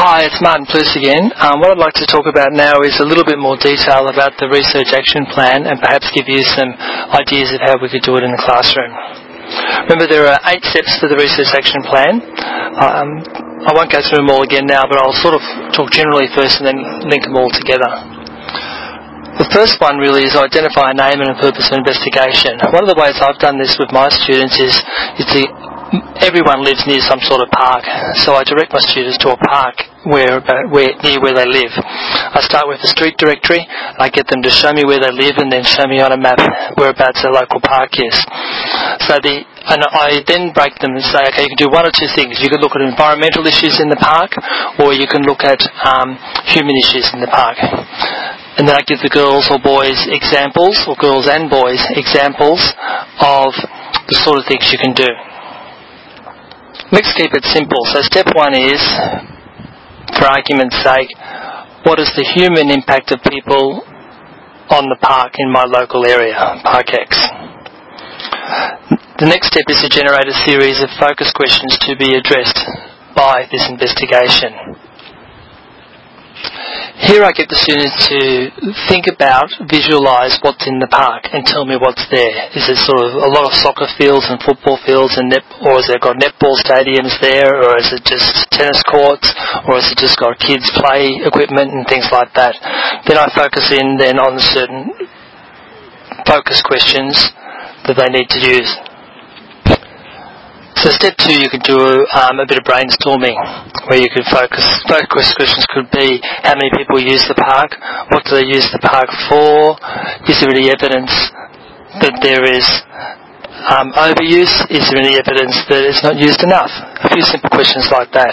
Hi, it's Martin Pluce again. Um, what I'd like to talk about now is a little bit more detail about the research action plan and perhaps give you some ideas of how we could do it in the classroom. Remember, there are eight steps for the research action plan. Um, I won't go through them all again now, but I'll sort of talk generally first and then link them all together. The first one really is identify a name and a purpose of investigation. One of the ways I've done this with my students is, is to everyone lives near some sort of park, so I direct my students to a park where, where near where they live. I start with the street directory. I get them to show me where they live, and then show me on a map whereabouts their local park is. So the and I then break them and say, okay, you can do one or two things. You can look at environmental issues in the park, or you can look at um, human issues in the park. And then I give the girls or boys examples, or girls and boys examples of the sort of things you can do. Let's keep it simple. So step one is, for argument's sake, what is the human impact of people on the park in my local area, Park X? The next step is to generate a series of focus questions to be addressed by this investigation. Here I get the students to think about, visualise what's in the park and tell me what's there. Is it sort of a lot of soccer fields and football fields and net, or has it got netball stadiums there, or is it just tennis courts, or has it just got kids play equipment and things like that? Then I focus in then on certain focus questions that they need to use. So step two, you could do um, a bit of brainstorming, where you could focus. Focus questions could be how many people use the park, what do they use the park for, is there any evidence that there is um, overuse, is there any evidence that it's not used enough? A few simple questions like that.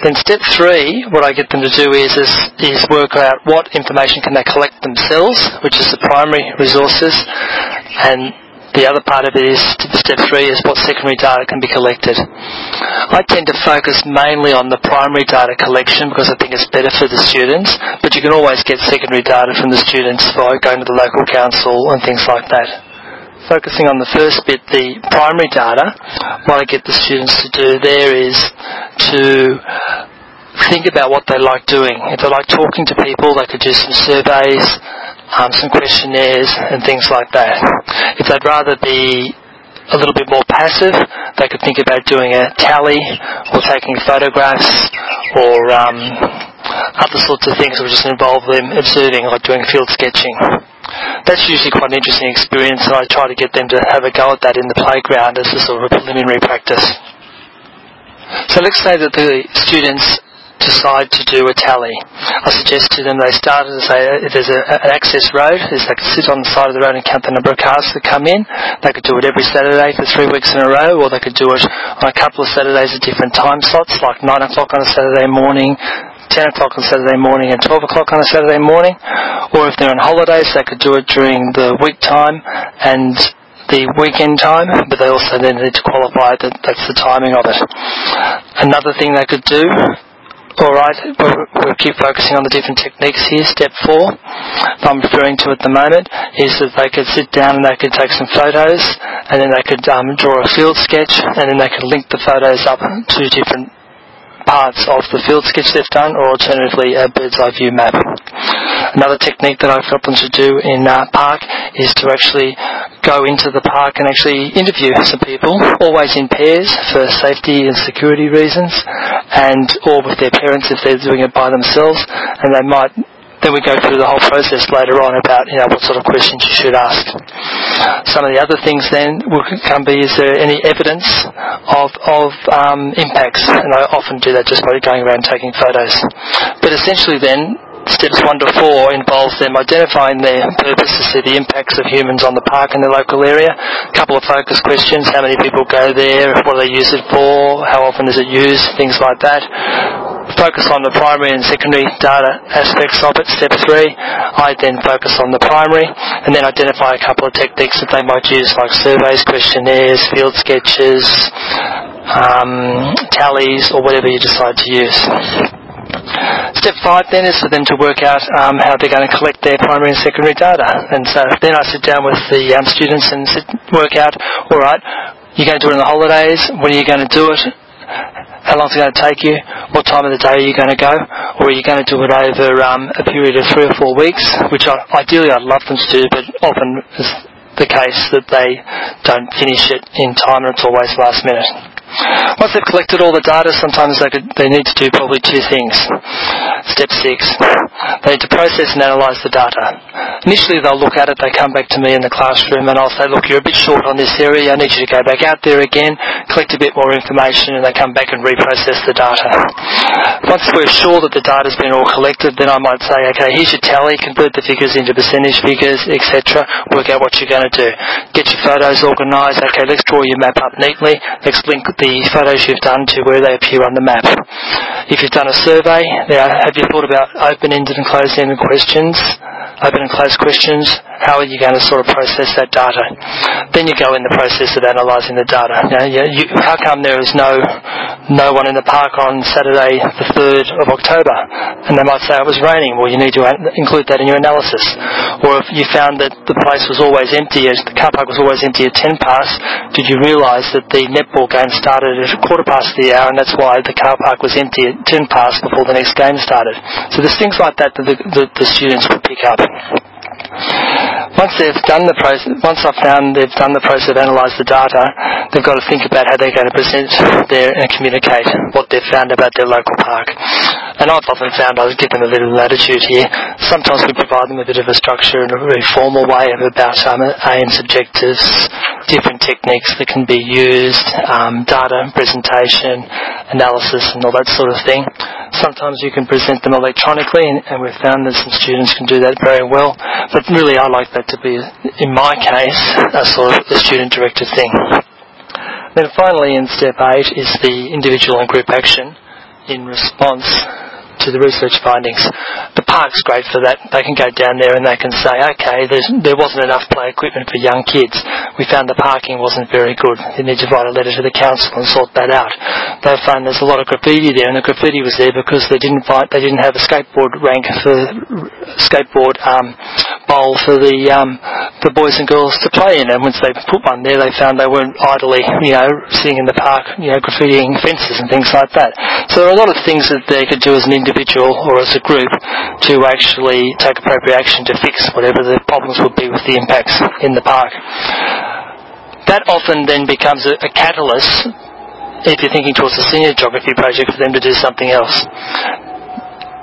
Then step three, what I get them to do is, is, is work out what information can they collect themselves, which is the primary resources, and the other part of it is step three is what secondary data can be collected. I tend to focus mainly on the primary data collection because I think it's better for the students, but you can always get secondary data from the students by going to the local council and things like that. Focusing on the first bit, the primary data, what I get the students to do there is to think about what they like doing. If they like talking to people, they could do some surveys, um, some questionnaires and things like that. If they'd rather be a little bit more passive, they could think about doing a tally or taking photographs or um, other sorts of things which just involve them observing, like doing field sketching. That's usually quite an interesting experience, and I try to get them to have a go at that in the playground as a sort of a preliminary practice. So let's say that the students decide to do a tally. I suggest to them they started to say if there's a, an access road, is they could sit on the side of the road and count the number of cars that come in. They could do it every Saturday for three weeks in a row, or they could do it on a couple of Saturdays at different time slots, like 9 o'clock on a Saturday morning, 10 o'clock on a Saturday morning and 12 o'clock on a Saturday morning. Or if they're on holidays, they could do it during the week time and the weekend time, but they also then need to qualify that that's the timing of it. Another thing they could do Alright, we'll, we'll keep focusing on the different techniques here. Step four, I'm referring to at the moment, is that they could sit down and they could take some photos, and then they could um, draw a field sketch, and then they could link the photos up to different parts of the field sketch they've done, or alternatively a bird's eye view map. Another technique that I've got them to do in uh, park is to actually go into the park and actually interview some people, always in pairs for safety and security reasons, and or with their parents if they're doing it by themselves, and they might then we go through the whole process later on about you know what sort of questions you should ask. Some of the other things then will come be is there any evidence of of um, impacts, and I often do that just by going around taking photos. But essentially then steps one to four involves them identifying their purpose to see the impacts of humans on the park in the local area. A couple of focus questions, how many people go there, what do they use it for, how often is it used, things like that. Focus on the primary and secondary data aspects of it. Step three, I then focus on the primary and then identify a couple of techniques that they might use like surveys, questionnaires, field sketches, um, tallies or whatever you decide to use. Step five then is for them to work out um, how they're going to collect their primary and secondary data. And so then I sit down with the um, students and sit, work out, all right, you're going to do it in the holidays, when are you going to do it? how long it's going to take you, what time of the day are you going to go, or are you going to do it over um, a period of three or four weeks, which I, ideally I'd love them to do, but often is the case that they don't finish it in time and it's always last minute. Once they've collected all the data, sometimes they, could, they need to do probably two things. Step six, they need to process and analyse the data. Initially they'll look at it, they come back to me in the classroom and I'll say, look, you're a bit short on this area, I need you to go back out there again, collect a bit more information and they come back and reprocess the data. Once we're sure that the data's been all collected, then I might say, okay, here's your tally, convert the figures into percentage figures, etc. Work out what you're going to do. Get your photos organised, okay, let's draw your map up neatly, let's link the photos you've done to where they appear on the map. If you've done a survey, have you thought about open-ended and closed-ended questions? Open and closed questions, how are you going to sort of process that data? Then you go in the process of analysing the data. Now, you, you, how come there is no no one in the park on Saturday the 3rd of October? And they might say it was raining. Well, you need to include that in your analysis. Or if you found that the place was always empty, the car park was always empty at 10 past, did you realise that the netball game started at a quarter past the hour and that's why the car park was empty at 10 past before the next game started? So there's things like that that the, the, the students will pick up. Once they've done the process, once I've found they've done the process of analysed the data, they've got to think about how they're going to present their and communicate what they've found about their local park. And I've often found I give them a little latitude here. Sometimes we provide them a bit of a structure in a very formal way about um, aims, objectives, different techniques that can be used, um, data, presentation, analysis, and all that sort of thing. Sometimes you can present them electronically, and, and we've found that some students can do that very well. But really, I like that to be, in my case, a sort of a student-directed thing. Then finally, in step eight, is the individual and group action in response to the research findings. The park's great for that. They can go down there and they can say, okay, there wasn't enough play equipment for young kids. We found the parking wasn't very good. You need to write a letter to the council and sort that out. They found there's a lot of graffiti there, and the graffiti was there because they didn't find, they didn't have a skateboard rank for skateboard um, bowl for the um, the boys and girls to play in. And once they put one there, they found they weren't idly, you know, sitting in the park, you know, graffitiing fences and things like that. So there are a lot of things that they could do as an individual or as a group to actually take appropriate action to fix whatever the problems would be with the impacts in the park. That often then becomes a, a catalyst if you're thinking towards a senior geography project for them to do something else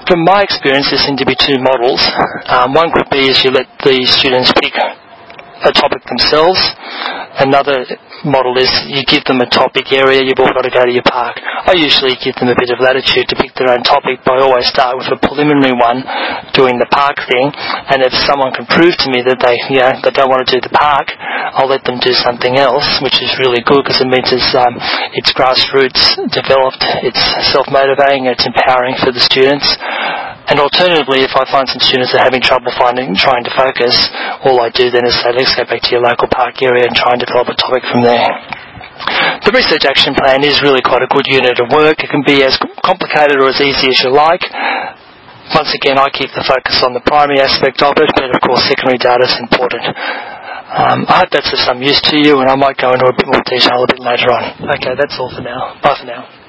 from my experience, there seem to be two models. Um, one could be is you let the students pick a topic themselves. Another model is you give them a topic area, you've all got to go to your park. I usually give them a bit of latitude to pick their own topic, but I always start with a preliminary one, doing the park thing, and if someone can prove to me that they, you know, they don't want to do the park, I'll let them do something else, which is really good because it means it's, um, it's grassroots developed, it's self-motivating, it's empowering for the students. And alternatively, if I find some students are having trouble finding, trying to focus, all I do then is say, let's go back to your local park area and try and develop a topic from there. The research action plan is really quite a good unit of work. It can be as complicated or as easy as you like. Once again, I keep the focus on the primary aspect of it, but of course secondary data is important. Um, I hope that's of some use to you, and I might go into a bit more detail a bit later on. Okay, that's all for now. Bye for now.